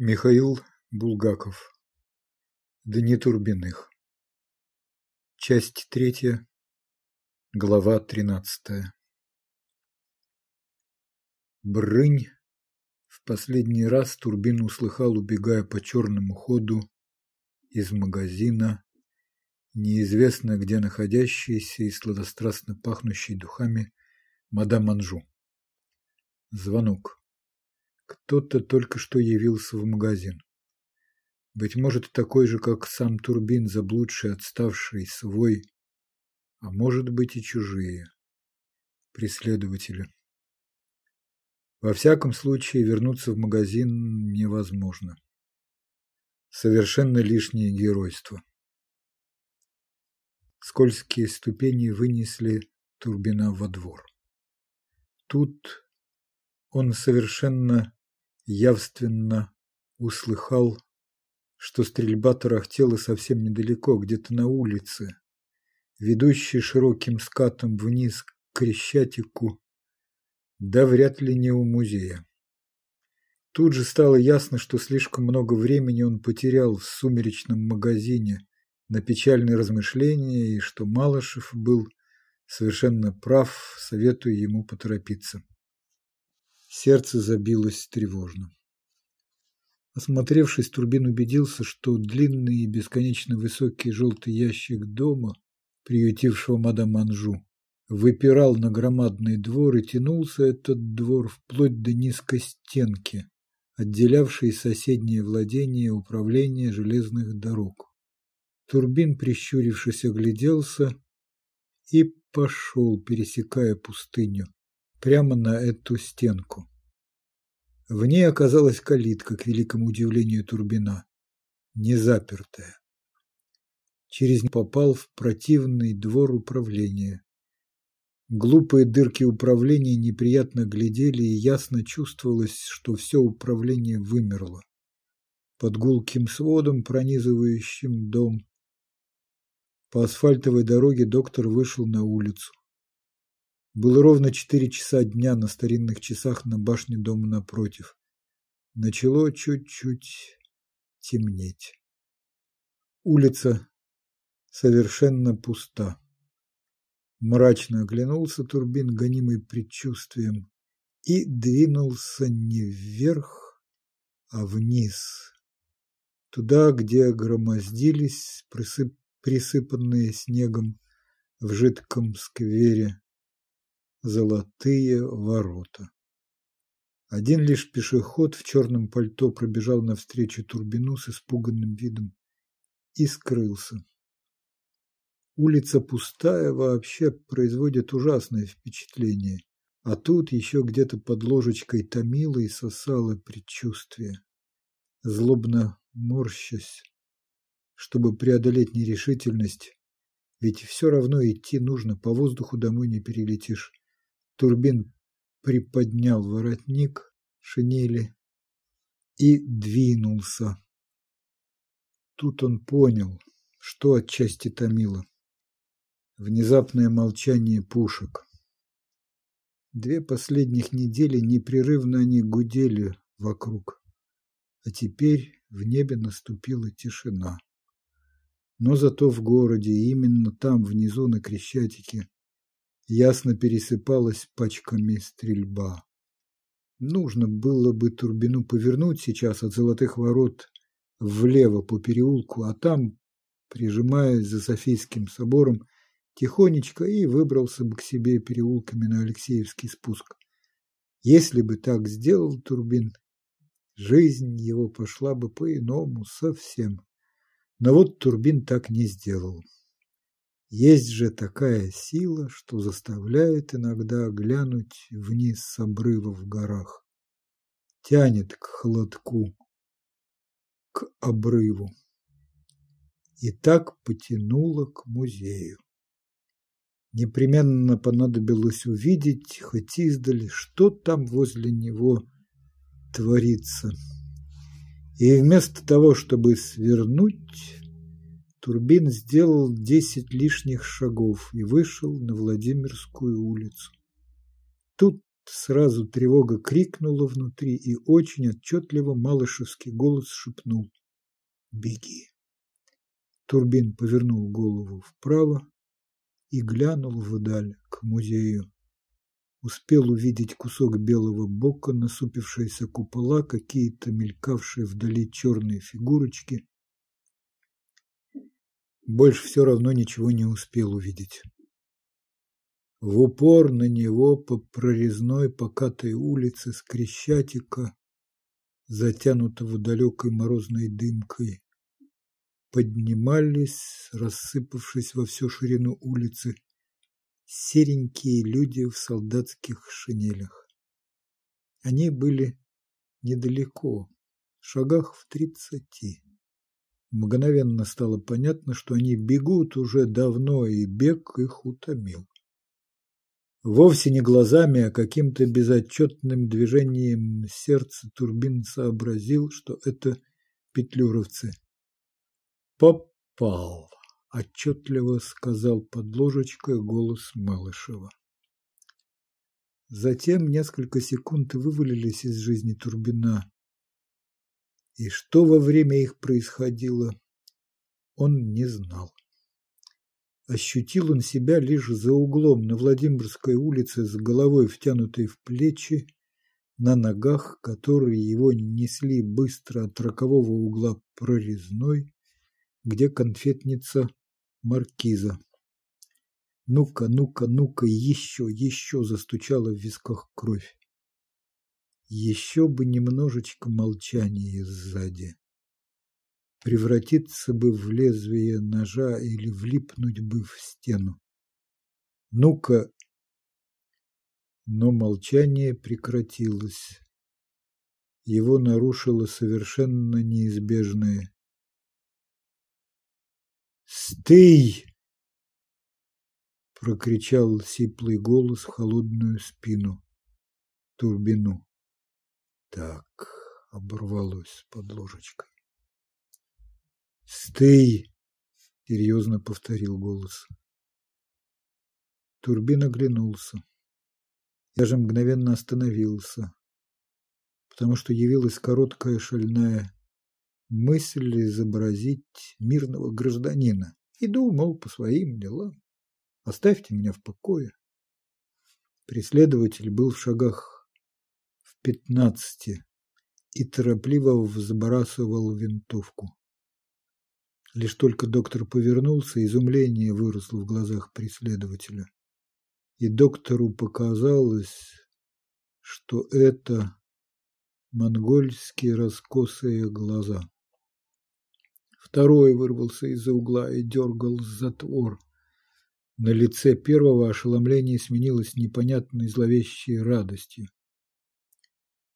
Михаил Булгаков. Дни Турбиных. Часть третья. Глава тринадцатая. Брынь. В последний раз Турбин услыхал, убегая по черному ходу из магазина, неизвестно где находящийся и сладострастно пахнущий духами мадам Анжу. Звонок. Кто-то только что явился в магазин. Быть может, такой же, как сам Турбин, заблудший, отставший, свой, а может быть и чужие. Преследователи. Во всяком случае, вернуться в магазин невозможно. Совершенно лишнее геройство. Скользкие ступени вынесли Турбина во двор. Тут он совершенно явственно услыхал, что стрельба тарахтела совсем недалеко, где-то на улице, ведущей широким скатом вниз к Крещатику, да вряд ли не у музея. Тут же стало ясно, что слишком много времени он потерял в сумеречном магазине на печальные размышления и что Малышев был совершенно прав, советуя ему поторопиться. Сердце забилось тревожно. Осмотревшись, Турбин убедился, что длинный и бесконечно высокий желтый ящик дома, приютившего мадам Анжу, выпирал на громадный двор и тянулся этот двор вплоть до низкой стенки, отделявшей соседнее владение управления железных дорог. Турбин, прищурившись, огляделся и пошел, пересекая пустыню прямо на эту стенку. В ней оказалась калитка, к великому удивлению Турбина, не запертая. Через нее попал в противный двор управления. Глупые дырки управления неприятно глядели, и ясно чувствовалось, что все управление вымерло. Под гулким сводом, пронизывающим дом, по асфальтовой дороге доктор вышел на улицу. Было ровно четыре часа дня на старинных часах на башне дома напротив. Начало чуть-чуть темнеть. Улица совершенно пуста. Мрачно оглянулся Турбин, гонимый предчувствием, и двинулся не вверх, а вниз, туда, где громоздились присып... присыпанные снегом в жидком сквере золотые ворота. Один лишь пешеход в черном пальто пробежал навстречу Турбину с испуганным видом и скрылся. Улица пустая вообще производит ужасное впечатление, а тут еще где-то под ложечкой томило и сосало предчувствие. Злобно морщась, чтобы преодолеть нерешительность, ведь все равно идти нужно, по воздуху домой не перелетишь. Турбин приподнял воротник шинели и двинулся. Тут он понял, что отчасти томило. Внезапное молчание пушек. Две последних недели непрерывно они гудели вокруг, а теперь в небе наступила тишина. Но зато в городе, именно там, внизу на Крещатике, ясно пересыпалась пачками стрельба. Нужно было бы Турбину повернуть сейчас от золотых ворот влево по переулку, а там, прижимаясь за Софийским собором, тихонечко и выбрался бы к себе переулками на Алексеевский спуск. Если бы так сделал Турбин, жизнь его пошла бы по-иному совсем. Но вот Турбин так не сделал. Есть же такая сила, что заставляет иногда глянуть вниз с обрыва в горах. Тянет к холодку, к обрыву. И так потянуло к музею. Непременно понадобилось увидеть, хоть издали, что там возле него творится. И вместо того, чтобы свернуть, Турбин сделал десять лишних шагов и вышел на Владимирскую улицу. Тут сразу тревога крикнула внутри, и очень отчетливо малышевский голос шепнул «Беги!». Турбин повернул голову вправо и глянул вдаль, к музею. Успел увидеть кусок белого бока, насупившиеся купола, какие-то мелькавшие вдали черные фигурочки. Больше все равно ничего не успел увидеть. В упор на него по прорезной покатой улице с Крещатика, затянутого далекой морозной дымкой, поднимались, рассыпавшись во всю ширину улицы, серенькие люди в солдатских шинелях. Они были недалеко, шагах в тридцати. Мгновенно стало понятно, что они бегут уже давно, и бег их утомил. Вовсе не глазами, а каким-то безотчетным движением сердца Турбин сообразил, что это петлюровцы. «Попал!» – отчетливо сказал под ложечкой голос Малышева. Затем несколько секунд вывалились из жизни Турбина. И что во время их происходило, он не знал. Ощутил он себя лишь за углом на Владимирской улице с головой втянутой в плечи, на ногах, которые его несли быстро от рокового угла прорезной, где конфетница маркиза. Ну-ка, ну-ка, ну-ка, еще, еще застучала в висках кровь. Еще бы немножечко молчания сзади превратиться бы в лезвие ножа или влипнуть бы в стену. Ну-ка! Но молчание прекратилось. Его нарушило совершенно неизбежное. «Стый!» — прокричал сиплый голос в холодную спину, турбину. Так оборвалось под ложечкой. «Стый!» – серьезно повторил голос. Турбин оглянулся. Я же мгновенно остановился, потому что явилась короткая шальная мысль изобразить мирного гражданина. Иду, мол, по своим делам. Оставьте меня в покое. Преследователь был в шагах пятнадцати и торопливо взбрасывал винтовку. Лишь только доктор повернулся, изумление выросло в глазах преследователя. И доктору показалось, что это монгольские раскосые глаза. Второй вырвался из-за угла и дергал затвор. На лице первого ошеломление сменилось непонятной зловещей радостью.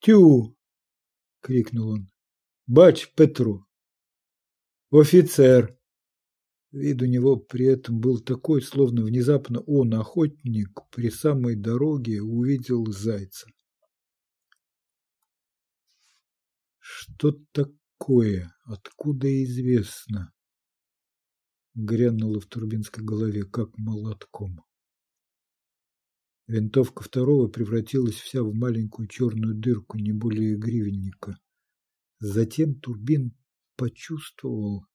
«Тю!» — крикнул он. «Бач Петру! Офицер. Вид у него при этом был такой, словно внезапно он, охотник, при самой дороге увидел зайца. Что такое? Откуда известно? Грянуло в Турбинской голове, как молотком. Винтовка второго превратилась вся в маленькую черную дырку, не более гривенника. Затем Турбин почувствовал,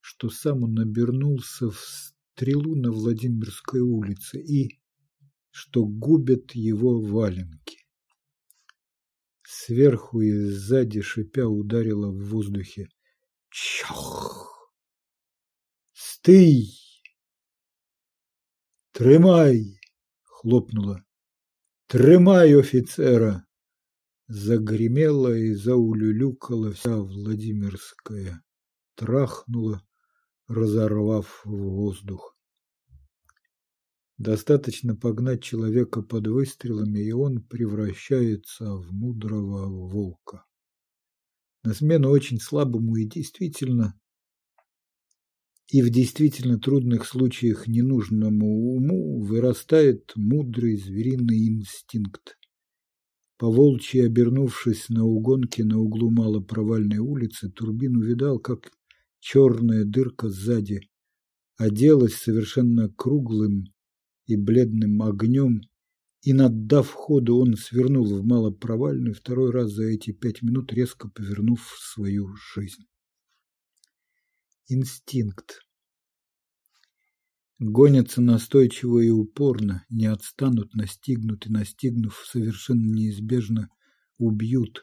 что сам он обернулся в стрелу на Владимирской улице и что губят его валенки. Сверху и сзади шипя ударило в воздухе. Чох! Стый! Тримай! Хлопнуло. Тримай офицера! Загремела и заулюлюкала вся Владимирская. Трахнула, разорвав воздух. Достаточно погнать человека под выстрелами, и он превращается в мудрого волка. На смену очень слабому и действительно и в действительно трудных случаях ненужному уму вырастает мудрый звериный инстинкт. Поволчьи обернувшись на угонке на углу малопровальной улицы, Турбин увидал, как черная дырка сзади оделась совершенно круглым и бледным огнем И, наддав ходу, он свернул в малопровальную, второй раз за эти пять минут резко повернув свою жизнь. Инстинкт. Гонятся настойчиво и упорно, не отстанут, настигнут и, настигнув, совершенно неизбежно убьют.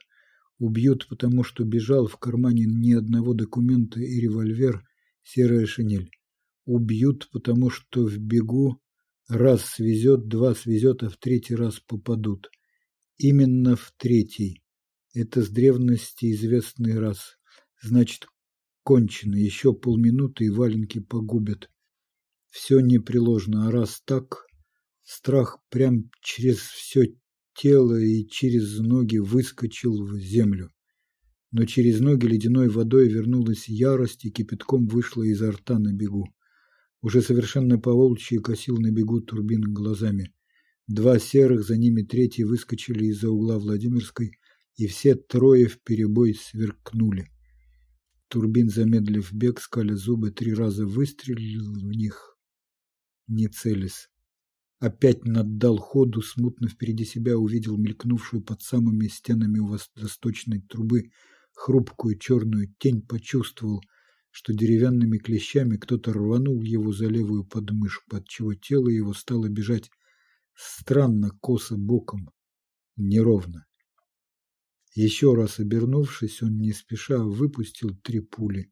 Убьют, потому что бежал в кармане ни одного документа и револьвер, серая шинель. Убьют, потому что в бегу раз свезет, два свезет, а в третий раз попадут. Именно в третий. Это с древности известный раз. Значит, кончено. Еще полминуты и валенки погубят. Все непреложно, а раз так, страх прям через все тело и через ноги выскочил в землю. Но через ноги ледяной водой вернулась ярость и кипятком вышла изо рта на бегу. Уже совершенно поволчьи косил на бегу турбин глазами. Два серых, за ними третий выскочили из-за угла Владимирской, и все трое в перебой сверкнули. Турбин, замедлив бег, скаля зубы, три раза выстрелил в них, не целясь. Опять наддал ходу, смутно впереди себя увидел мелькнувшую под самыми стенами восточной трубы хрупкую черную тень, почувствовал, что деревянными клещами кто-то рванул его за левую подмышку, отчего тело его стало бежать странно, косо боком, неровно. Еще раз обернувшись, он не спеша выпустил три пули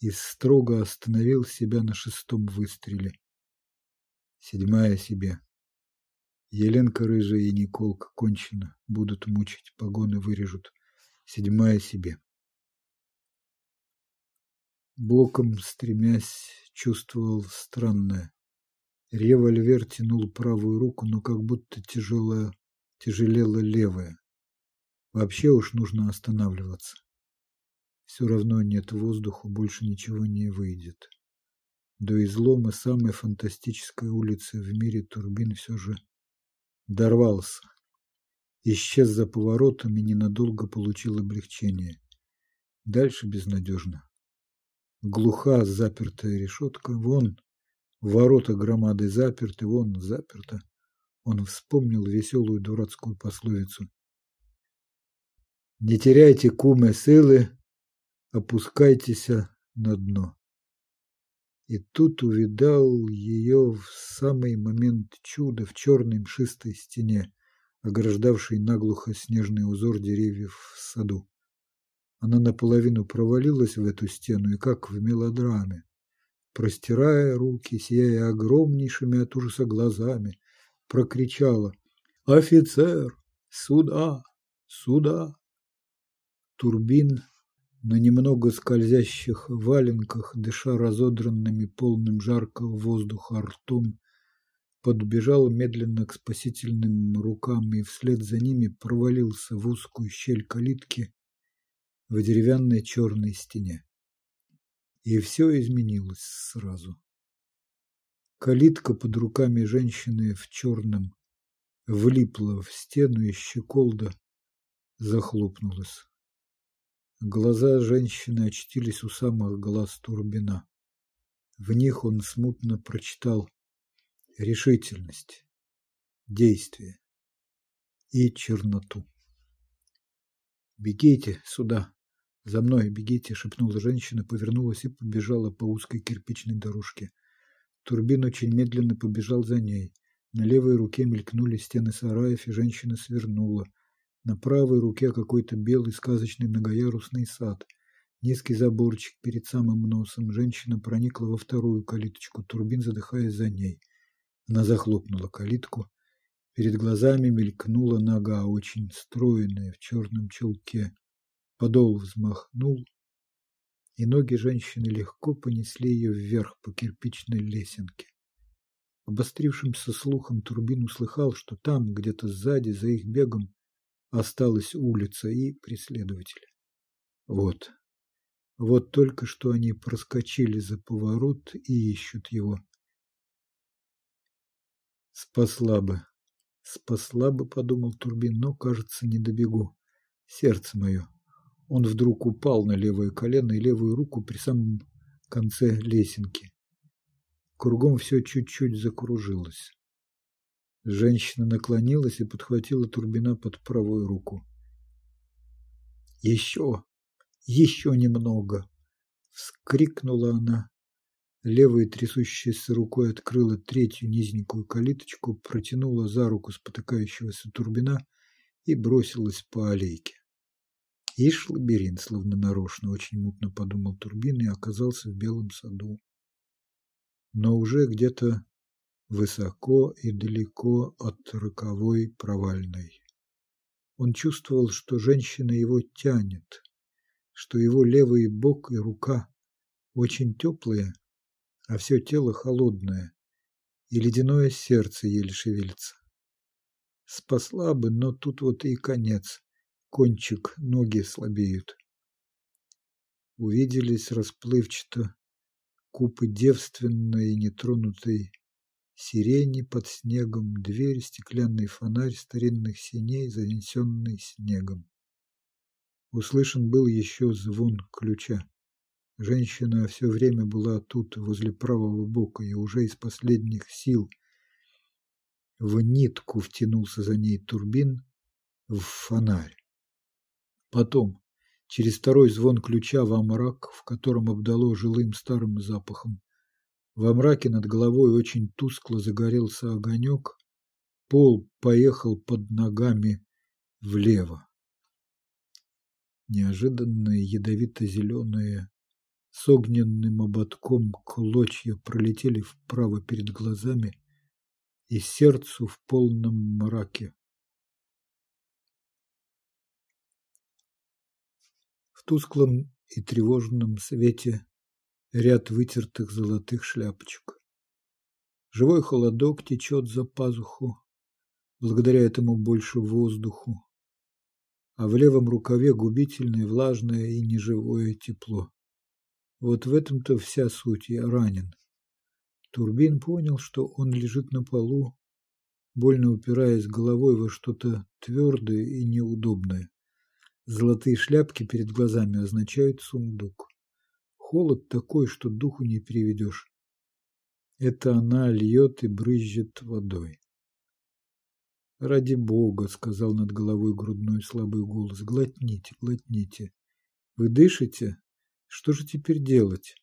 и строго остановил себя на шестом выстреле. Седьмая себе. Еленка рыжая и Николка кончено. Будут мучить, погоны вырежут. Седьмая себе. Боком, стремясь, чувствовал странное. Револьвер тянул правую руку, но как будто тяжелая, тяжелела левая. Вообще уж нужно останавливаться. Все равно нет воздуха, больше ничего не выйдет. До излома самой фантастической улицы в мире турбин все же дорвался. Исчез за поворотом и ненадолго получил облегчение. Дальше безнадежно. Глуха запертая решетка, вон ворота громады заперты, вон заперто. Он вспомнил веселую дурацкую пословицу. Не теряйте кумы силы, опускайтесь на дно. И тут увидал ее в самый момент чуда в черной мшистой стене, ограждавшей наглухо снежный узор деревьев в саду. Она наполовину провалилась в эту стену, и как в мелодраме, простирая руки, сияя огромнейшими от ужаса глазами, прокричала «Офицер! Сюда! Сюда!» Турбин на немного скользящих валенках, дыша разодранными полным жаркого воздуха ртом, подбежал медленно к спасительным рукам и вслед за ними провалился в узкую щель калитки в деревянной черной стене. И все изменилось сразу. Калитка под руками женщины в черном влипла в стену, и щеколда захлопнулась. Глаза женщины очтились у самых глаз Турбина. В них он смутно прочитал решительность, действие и черноту. «Бегите сюда, за мной бегите!» — шепнула женщина, повернулась и побежала по узкой кирпичной дорожке. Турбин очень медленно побежал за ней. На левой руке мелькнули стены сараев, и женщина свернула. На правой руке какой-то белый сказочный многоярусный сад. Низкий заборчик перед самым носом. Женщина проникла во вторую калиточку, турбин задыхаясь за ней. Она захлопнула калитку. Перед глазами мелькнула нога, очень стройная, в черном чулке. Подол взмахнул, и ноги женщины легко понесли ее вверх по кирпичной лесенке. Обострившимся слухом Турбин услыхал, что там, где-то сзади, за их бегом, осталась улица и преследователи. Вот. Вот только что они проскочили за поворот и ищут его. Спасла бы. Спасла бы, подумал Турбин, но, кажется, не добегу. Сердце мое. Он вдруг упал на левое колено и левую руку при самом конце лесенки. Кругом все чуть-чуть закружилось. Женщина наклонилась и подхватила Турбина под правую руку. «Еще! Еще немного!» — вскрикнула она. Левой трясущейся рукой открыла третью низенькую калиточку, протянула за руку спотыкающегося Турбина и бросилась по аллейке. Ишь, лабиринт, словно нарочно, очень мутно подумал Турбин и оказался в белом саду. Но уже где-то высоко и далеко от роковой провальной. Он чувствовал, что женщина его тянет, что его левый бок и рука очень теплые, а все тело холодное, и ледяное сердце еле шевелится. Спасла бы, но тут вот и конец. Кончик, ноги слабеют. Увиделись расплывчато купы девственной и нетронутой сирени под снегом, дверь, стеклянный фонарь старинных синей, занесенный снегом. Услышан был еще звон ключа. Женщина все время была тут, возле правого бока, и уже из последних сил в нитку втянулся за ней турбин в фонарь. Потом, через второй звон ключа во мрак, в котором обдало жилым старым запахом, во мраке над головой очень тускло загорелся огонек, пол поехал под ногами влево. Неожиданные ядовито-зеленые с огненным ободком клочья пролетели вправо перед глазами и сердцу в полном мраке. В тусклом и тревожном свете ряд вытертых золотых шляпочек. Живой холодок течет за пазуху, благодаря этому больше воздуху, а в левом рукаве губительное, влажное и неживое тепло. Вот в этом-то вся суть, я ранен. Турбин понял, что он лежит на полу, больно упираясь головой во что-то твердое и неудобное. Золотые шляпки перед глазами означают сундук. Холод такой, что духу не переведешь. Это она льет и брызжет водой. «Ради Бога», — сказал над головой грудной слабый голос, — «глотните, глотните. Вы дышите? Что же теперь делать?»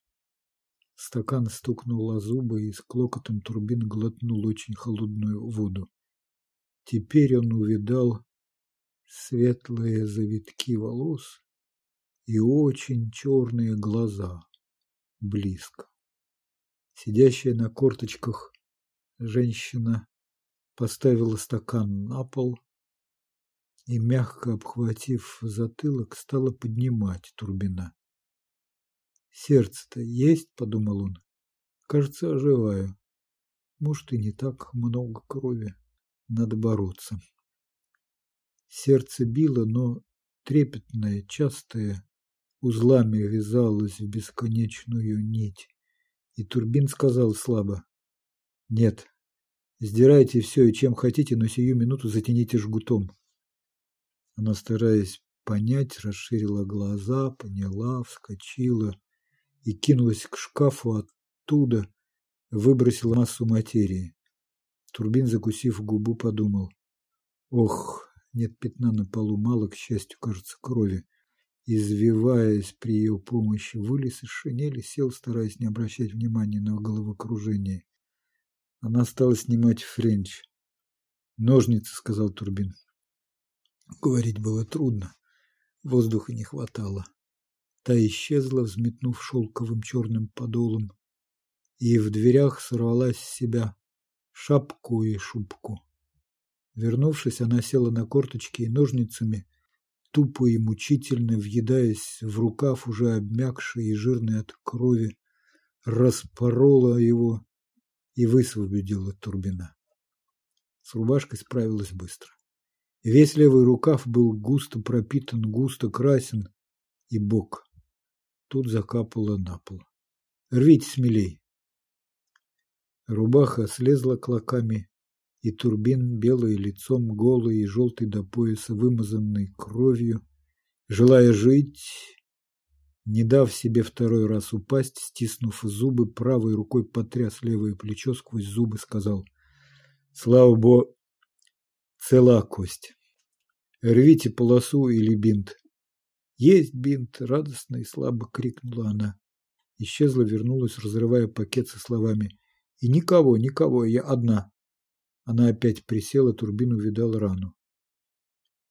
Стакан стукнул о зубы и с клокотом турбин глотнул очень холодную воду. Теперь он увидал светлые завитки волос и очень черные глаза близко. Сидящая на корточках женщина поставила стакан на пол и, мягко обхватив затылок, стала поднимать Турбина. «Сердце-то есть?» – подумал он. «Кажется, оживаю. Может, и не так много крови. Надо бороться». Сердце било, но трепетное, частое, узлами вязалась в бесконечную нить. И Турбин сказал слабо. «Нет, сдирайте все и чем хотите, но сию минуту затяните жгутом». Она, стараясь понять, расширила глаза, поняла, вскочила и кинулась к шкафу оттуда, выбросила массу материи. Турбин, закусив губу, подумал. Ох, нет пятна на полу, мало, к счастью, кажется, крови извиваясь при ее помощи, вылез из шинели, сел, стараясь не обращать внимания на головокружение. Она стала снимать френч. «Ножницы», — сказал Турбин. Говорить было трудно, воздуха не хватало. Та исчезла, взметнув шелковым черным подолом, и в дверях сорвалась с себя шапку и шубку. Вернувшись, она села на корточки и ножницами тупо и мучительно въедаясь в рукав, уже обмякший и жирный от крови, распорола его и высвободила Турбина. С рубашкой справилась быстро. Весь левый рукав был густо пропитан, густо красен, и бок. Тут закапало на пол. «Рвите смелей!» Рубаха слезла клоками и Турбин, белый лицом, голый и желтый до пояса, вымазанный кровью, желая жить, не дав себе второй раз упасть, стиснув зубы, правой рукой потряс левое плечо сквозь зубы, сказал Слава богу, цела кость. Рвите полосу или бинт. Есть бинт, радостно и слабо крикнула она. Исчезла, вернулась, разрывая пакет со словами. И никого, никого, я одна. Она опять присела, турбину видал рану.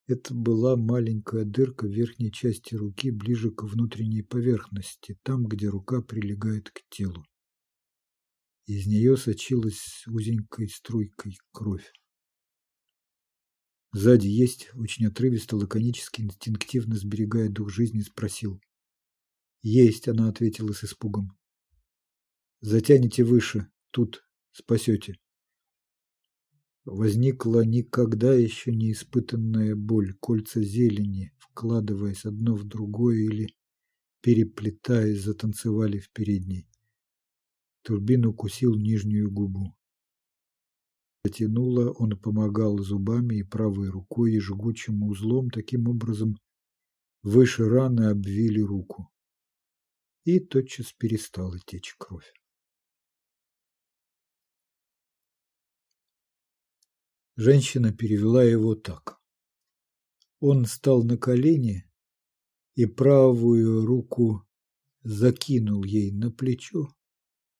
Это была маленькая дырка в верхней части руки, ближе к внутренней поверхности, там, где рука прилегает к телу. Из нее сочилась узенькой струйкой кровь. Сзади есть, очень отрывисто, лаконически, инстинктивно сберегая дух жизни, спросил. Есть, она ответила с испугом. Затяните выше, тут спасете возникла никогда еще не испытанная боль, кольца зелени, вкладываясь одно в другое или переплетаясь, затанцевали в передней. Турбин укусил нижнюю губу. Затянуло, он помогал зубами и правой рукой и жгучим узлом, таким образом выше раны обвили руку. И тотчас перестала течь кровь. Женщина перевела его так. Он стал на колени и правую руку закинул ей на плечо.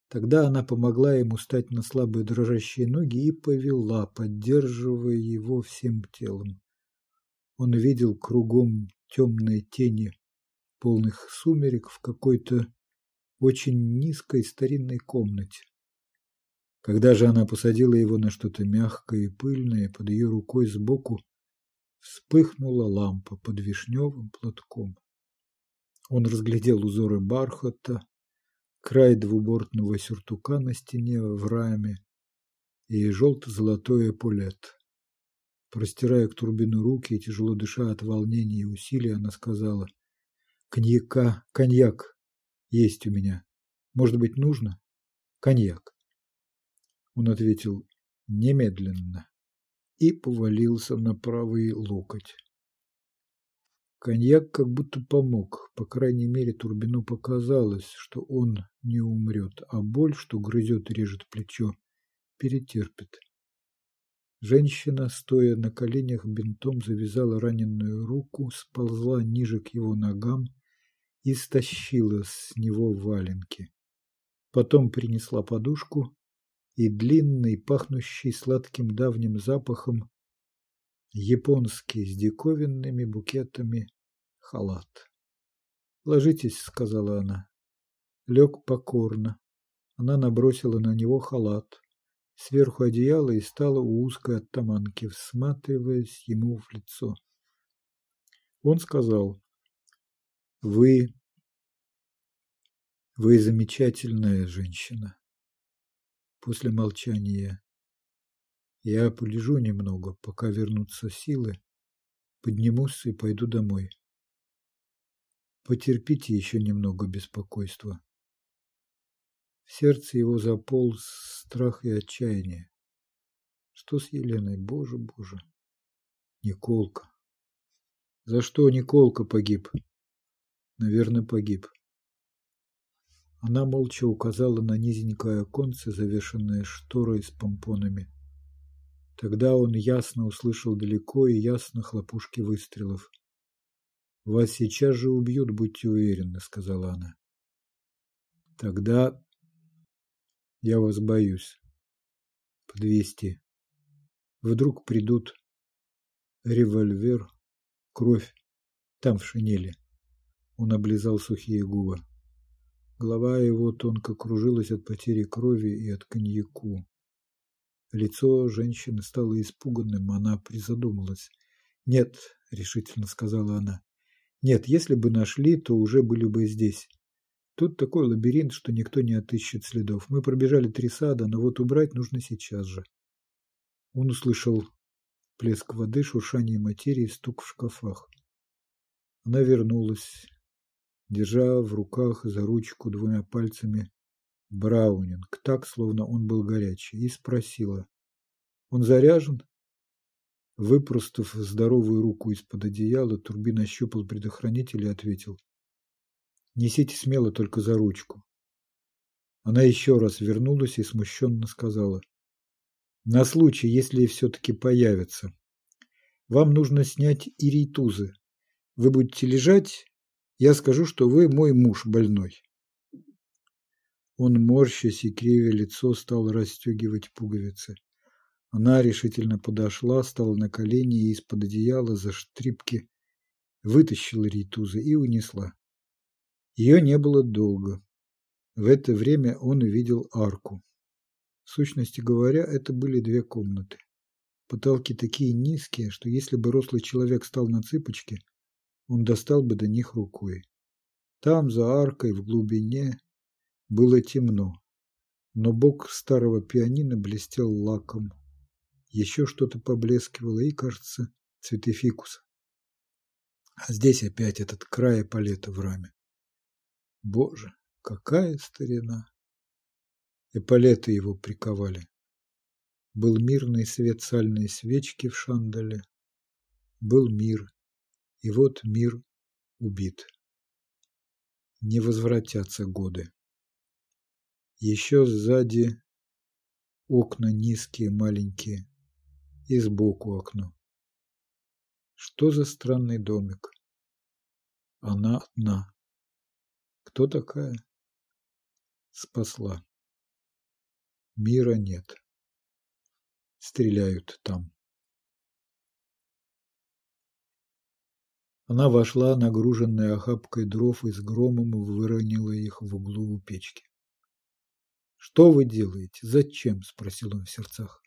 Тогда она помогла ему стать на слабые дрожащие ноги и повела, поддерживая его всем телом. Он видел кругом темные тени полных сумерек в какой-то очень низкой старинной комнате. Когда же она посадила его на что-то мягкое и пыльное, под ее рукой сбоку вспыхнула лампа под вишневым платком. Он разглядел узоры бархата, край двубортного сюртука на стене в раме и желто-золотой эполет. Простирая к турбину руки и тяжело дыша от волнения и усилий, она сказала, «Коньяка, коньяк есть у меня. Может быть, нужно? Коньяк». Он ответил «немедленно» и повалился на правый локоть. Коньяк как будто помог, по крайней мере Турбину показалось, что он не умрет, а боль, что грызет и режет плечо, перетерпит. Женщина, стоя на коленях, бинтом завязала раненую руку, сползла ниже к его ногам и стащила с него валенки. Потом принесла подушку, и длинный, пахнущий сладким давним запахом, японский с диковинными букетами халат. «Ложитесь», — сказала она. Лег покорно. Она набросила на него халат, сверху одеяло и стала у узкой оттаманки, всматриваясь ему в лицо. Он сказал, «Вы... вы замечательная женщина». После молчания я полежу немного, пока вернутся силы, поднимусь и пойду домой. Потерпите еще немного беспокойства. В сердце его заполз страх и отчаяние. Что с Еленой? Боже, боже. Николка. За что Николка погиб? Наверное, погиб. Она молча указала на низенькое оконце, завешенное шторой с помпонами. Тогда он ясно услышал далеко и ясно хлопушки выстрелов. «Вас сейчас же убьют, будьте уверены», — сказала она. «Тогда я вас боюсь. Подвести. Вдруг придут револьвер, кровь, там в шинели». Он облизал сухие губы. Голова его тонко кружилась от потери крови и от коньяку. Лицо женщины стало испуганным, она призадумалась. «Нет», — решительно сказала она, — «нет, если бы нашли, то уже были бы здесь. Тут такой лабиринт, что никто не отыщет следов. Мы пробежали три сада, но вот убрать нужно сейчас же». Он услышал плеск воды, шуршание материи, стук в шкафах. Она вернулась, держа в руках за ручку двумя пальцами Браунинг, так, словно он был горячий, и спросила. «Он заряжен?» Выпростав здоровую руку из-под одеяла, Турбин ощупал предохранитель и ответил. «Несите смело только за ручку». Она еще раз вернулась и смущенно сказала. На случай, если все-таки появятся. Вам нужно снять иритузы. Вы будете лежать, я скажу, что вы мой муж больной. Он, морщась и кривя лицо, стал расстегивать пуговицы. Она решительно подошла, стала на колени и из-под одеяла за штрипки вытащила ритузы и унесла. Ее не было долго. В это время он увидел арку. В сущности говоря, это были две комнаты. Потолки такие низкие, что если бы рослый человек стал на цыпочки, он достал бы до них рукой. Там, за аркой, в глубине, было темно, но бок старого пианино блестел лаком. Еще что-то поблескивало и, кажется, цветы фикуса. А здесь опять этот край палета в раме. Боже, какая старина! Эполеты его приковали. Был мирный свет сальной свечки в шандале. Был мир. И вот мир убит. Не возвратятся годы. Еще сзади окна низкие, маленькие. И сбоку окно. Что за странный домик? Она одна. Кто такая? Спасла. Мира нет. Стреляют там. Она вошла, нагруженная охапкой дров, и с громом выронила их в углу у печки. «Что вы делаете? Зачем?» – спросил он в сердцах.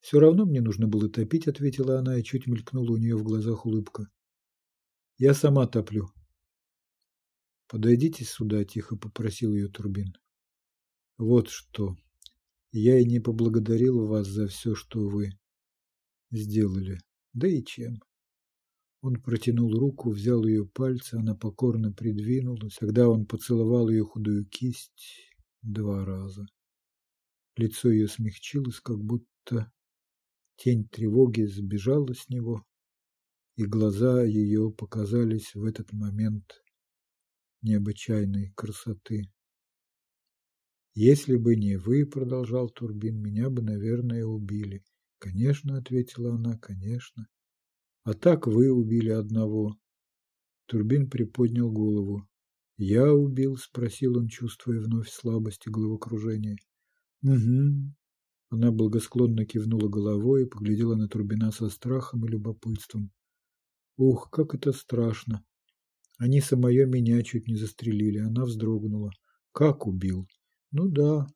«Все равно мне нужно было топить», – ответила она, и чуть мелькнула у нее в глазах улыбка. «Я сама топлю». «Подойдите сюда», – тихо попросил ее Турбин. Вот что. Я и не поблагодарил вас за все, что вы сделали. Да и чем. Он протянул руку, взял ее пальцы, она покорно придвинулась. Тогда он поцеловал ее худую кисть два раза. Лицо ее смягчилось, как будто тень тревоги сбежала с него, и глаза ее показались в этот момент необычайной красоты. «Если бы не вы, — продолжал Турбин, — меня бы, наверное, убили». «Конечно, — ответила она, — конечно. А так вы убили одного». Турбин приподнял голову. «Я убил?» — спросил он, чувствуя вновь слабость и головокружение. «Угу». Она благосклонно кивнула головой и поглядела на Турбина со страхом и любопытством. «Ух, как это страшно!» Они самое меня чуть не застрелили. Она вздрогнула. «Как убил?» Ну да,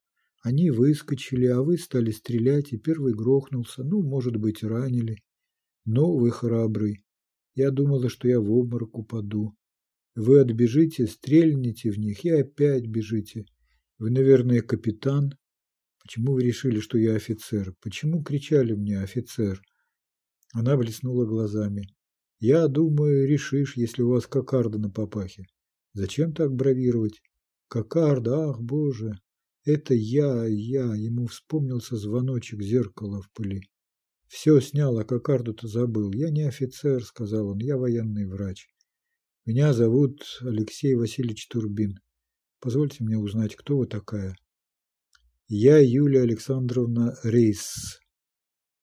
они выскочили, а вы стали стрелять, и первый грохнулся. Ну, может быть, ранили. Но вы храбрый. Я думала, что я в обморок упаду. Вы отбежите, стрельните в них и опять бежите. Вы, наверное, капитан. Почему вы решили, что я офицер? Почему кричали мне офицер? Она блеснула глазами. Я думаю, решишь, если у вас кокарда на папахе. Зачем так бравировать? Кокарда, ах, боже! Это я, я, ему вспомнился звоночек зеркала в пыли. Все снял, а кокарду-то забыл. Я не офицер, сказал он, я военный врач. Меня зовут Алексей Васильевич Турбин. Позвольте мне узнать, кто вы такая? Я Юлия Александровна Рейс.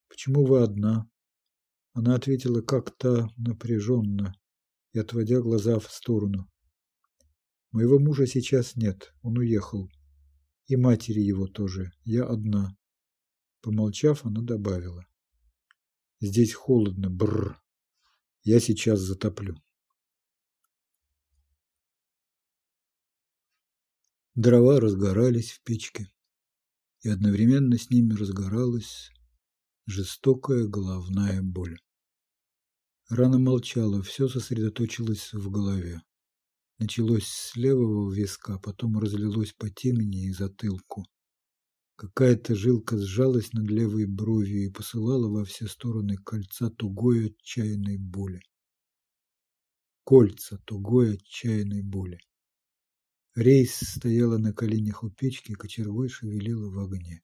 Почему вы одна? Она ответила как-то напряженно и отводя глаза в сторону. Моего мужа сейчас нет, он уехал. И матери его тоже. Я одна. Помолчав, она добавила. Здесь холодно, бррр. Я сейчас затоплю. Дрова разгорались в печке, и одновременно с ними разгоралась жестокая головная боль. Рана молчала, все сосредоточилось в голове. Началось с левого виска, потом разлилось по темени и затылку. Какая-то жилка сжалась над левой бровью и посылала во все стороны кольца тугой отчаянной боли. Кольца тугой отчаянной боли. Рейс стояла на коленях у печки, кочергой шевелила в огне.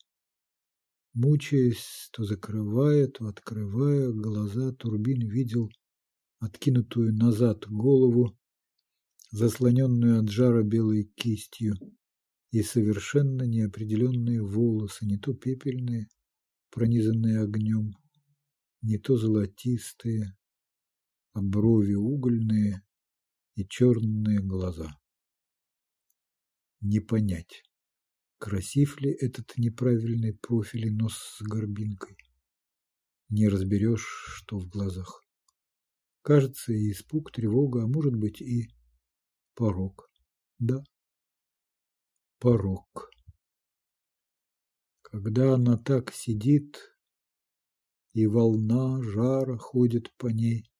Мучаясь, то закрывая, то открывая глаза, Турбин видел откинутую назад голову, заслоненную от жара белой кистью, и совершенно неопределенные волосы, не то пепельные, пронизанные огнем, не то золотистые, а брови угольные и черные глаза. Не понять, красив ли этот неправильный профиль и нос с горбинкой. Не разберешь, что в глазах. Кажется, и испуг, тревога, а может быть и порог. Да, порог. Когда она так сидит, и волна жара ходит по ней,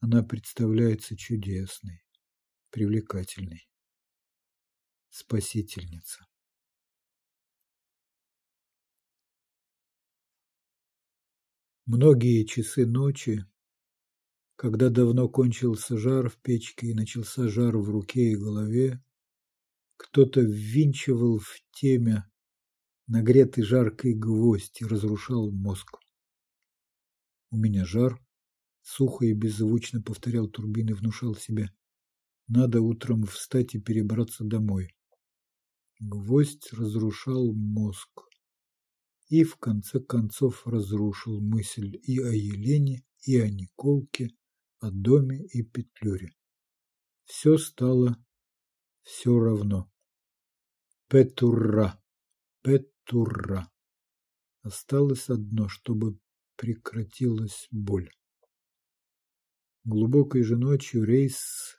она представляется чудесной, привлекательной. Спасительница. Многие часы ночи, когда давно кончился жар в печке и начался жар в руке и голове, кто-то ввинчивал в темя нагретый жаркой гвоздь и разрушал мозг. У меня жар, сухо и беззвучно повторял турбин и внушал себе. Надо утром встать и перебраться домой. Гвоздь разрушал мозг и в конце концов разрушил мысль и о Елене, и о Николке, о доме и Петлюре. Все стало все равно. Петура, Петура. Осталось одно, чтобы прекратилась боль. Глубокой же ночью Рейс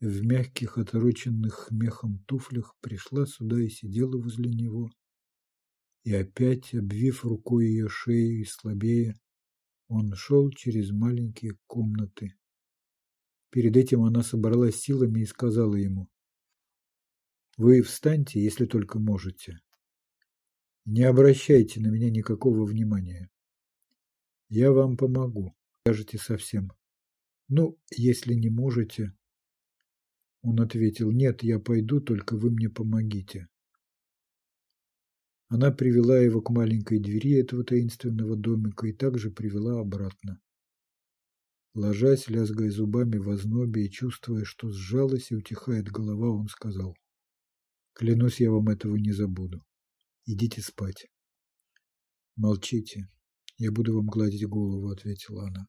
в мягких, отороченных мехом туфлях пришла сюда и сидела возле него. И опять, обвив рукой ее шею и слабее, он шел через маленькие комнаты. Перед этим она собралась силами и сказала ему, «Вы встаньте, если только можете. Не обращайте на меня никакого внимания. Я вам помогу, скажете совсем. Ну, если не можете...» Он ответил, «Нет, я пойду, только вы мне помогите». Она привела его к маленькой двери этого таинственного домика и также привела обратно. Ложась, лязгая зубами в ознобе и чувствуя, что сжалась и утихает голова, он сказал, «Клянусь, я вам этого не забуду. Идите спать». «Молчите, я буду вам гладить голову», — ответила она.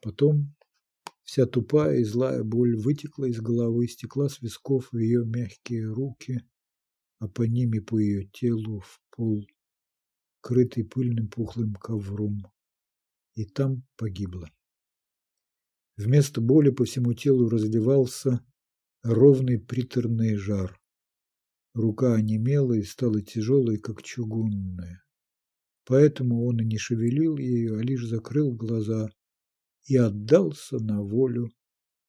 Потом вся тупая и злая боль вытекла из головы, стекла с висков в ее мягкие руки, а по ним и по ее телу в пол, крытый пыльным пухлым ковром, и там погибла. Вместо боли по всему телу разливался ровный приторный жар. Рука онемела и стала тяжелой, как чугунная. Поэтому он и не шевелил ее, а лишь закрыл глаза и отдался на волю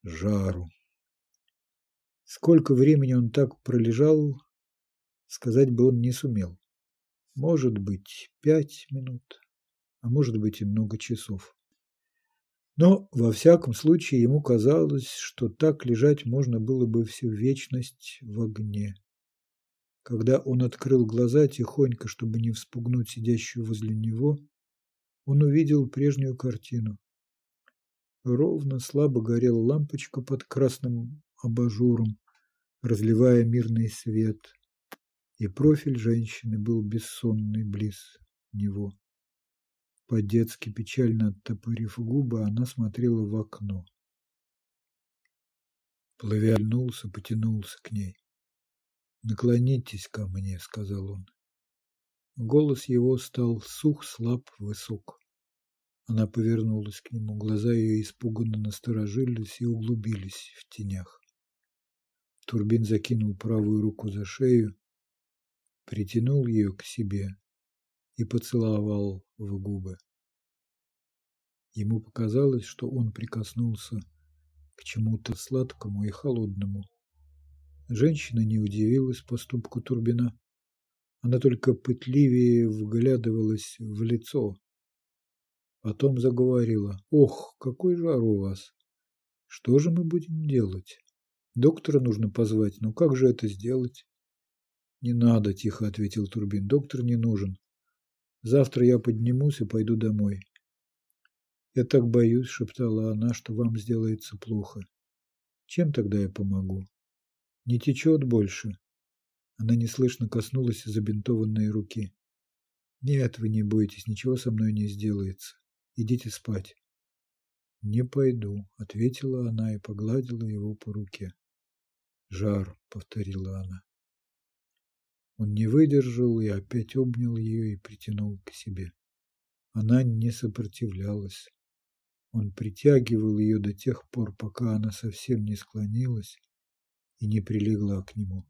жару. Сколько времени он так пролежал, сказать бы он не сумел. Может быть, пять минут, а может быть и много часов. Но, во всяком случае, ему казалось, что так лежать можно было бы всю вечность в огне. Когда он открыл глаза тихонько, чтобы не вспугнуть сидящую возле него, он увидел прежнюю картину. Ровно слабо горела лампочка под красным абажуром, разливая мирный свет и профиль женщины был бессонный близ него. По-детски печально оттопырив губы, она смотрела в окно. Плывя льнулся, потянулся к ней. «Наклонитесь ко мне», — сказал он. Голос его стал сух, слаб, высок. Она повернулась к нему, глаза ее испуганно насторожились и углубились в тенях. Турбин закинул правую руку за шею притянул ее к себе и поцеловал в губы. Ему показалось, что он прикоснулся к чему-то сладкому и холодному. Женщина не удивилась поступку Турбина. Она только пытливее вглядывалась в лицо. Потом заговорила. «Ох, какой жар у вас! Что же мы будем делать? Доктора нужно позвать, но как же это сделать?» «Не надо», – тихо ответил Турбин. «Доктор не нужен. Завтра я поднимусь и пойду домой». «Я так боюсь», – шептала она, – «что вам сделается плохо. Чем тогда я помогу? Не течет больше». Она неслышно коснулась забинтованной руки. Нет, вы не бойтесь, ничего со мной не сделается. Идите спать. Не пойду, ответила она и погладила его по руке. Жар, повторила она. Он не выдержал и опять обнял ее и притянул к себе. Она не сопротивлялась. Он притягивал ее до тех пор, пока она совсем не склонилась и не прилегла к нему.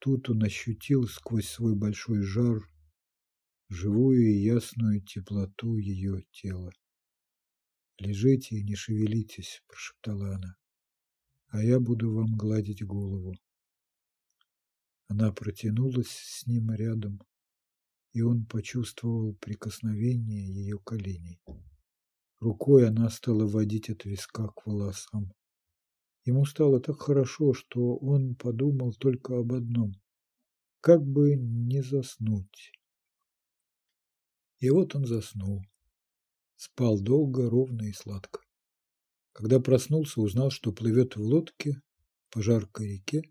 Тут он ощутил сквозь свой большой жар живую и ясную теплоту ее тела. «Лежите и не шевелитесь», – прошептала она, – «а я буду вам гладить голову». Она протянулась с ним рядом, и он почувствовал прикосновение ее коленей. Рукой она стала водить от виска к волосам. Ему стало так хорошо, что он подумал только об одном – как бы не заснуть. И вот он заснул. Спал долго, ровно и сладко. Когда проснулся, узнал, что плывет в лодке по жаркой реке,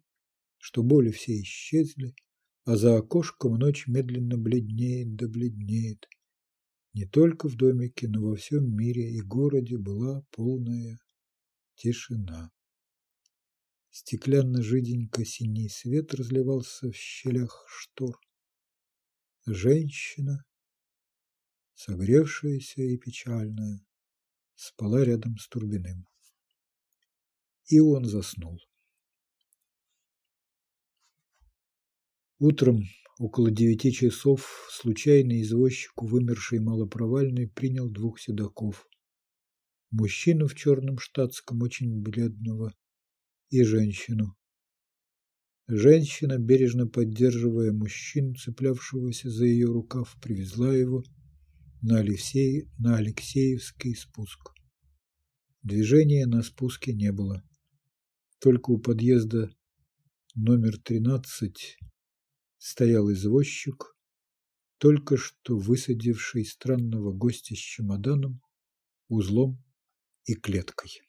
что боли все исчезли, а за окошком ночь медленно бледнеет да бледнеет. Не только в домике, но во всем мире и городе была полная тишина. Стеклянно-жиденько синий свет разливался в щелях штор. Женщина, согревшаяся и печальная, спала рядом с Турбиным. И он заснул. Утром, около девяти часов, случайный извозчик у вымершей малопровальной принял двух седаков. Мужчину в черном штатском, очень бледного, и женщину. Женщина, бережно поддерживая мужчину, цеплявшегося за ее рукав, привезла его на, Алексей, на Алексеевский спуск. Движения на спуске не было. Только у подъезда номер 13 стоял извозчик, только что высадивший странного гостя с чемоданом, узлом и клеткой.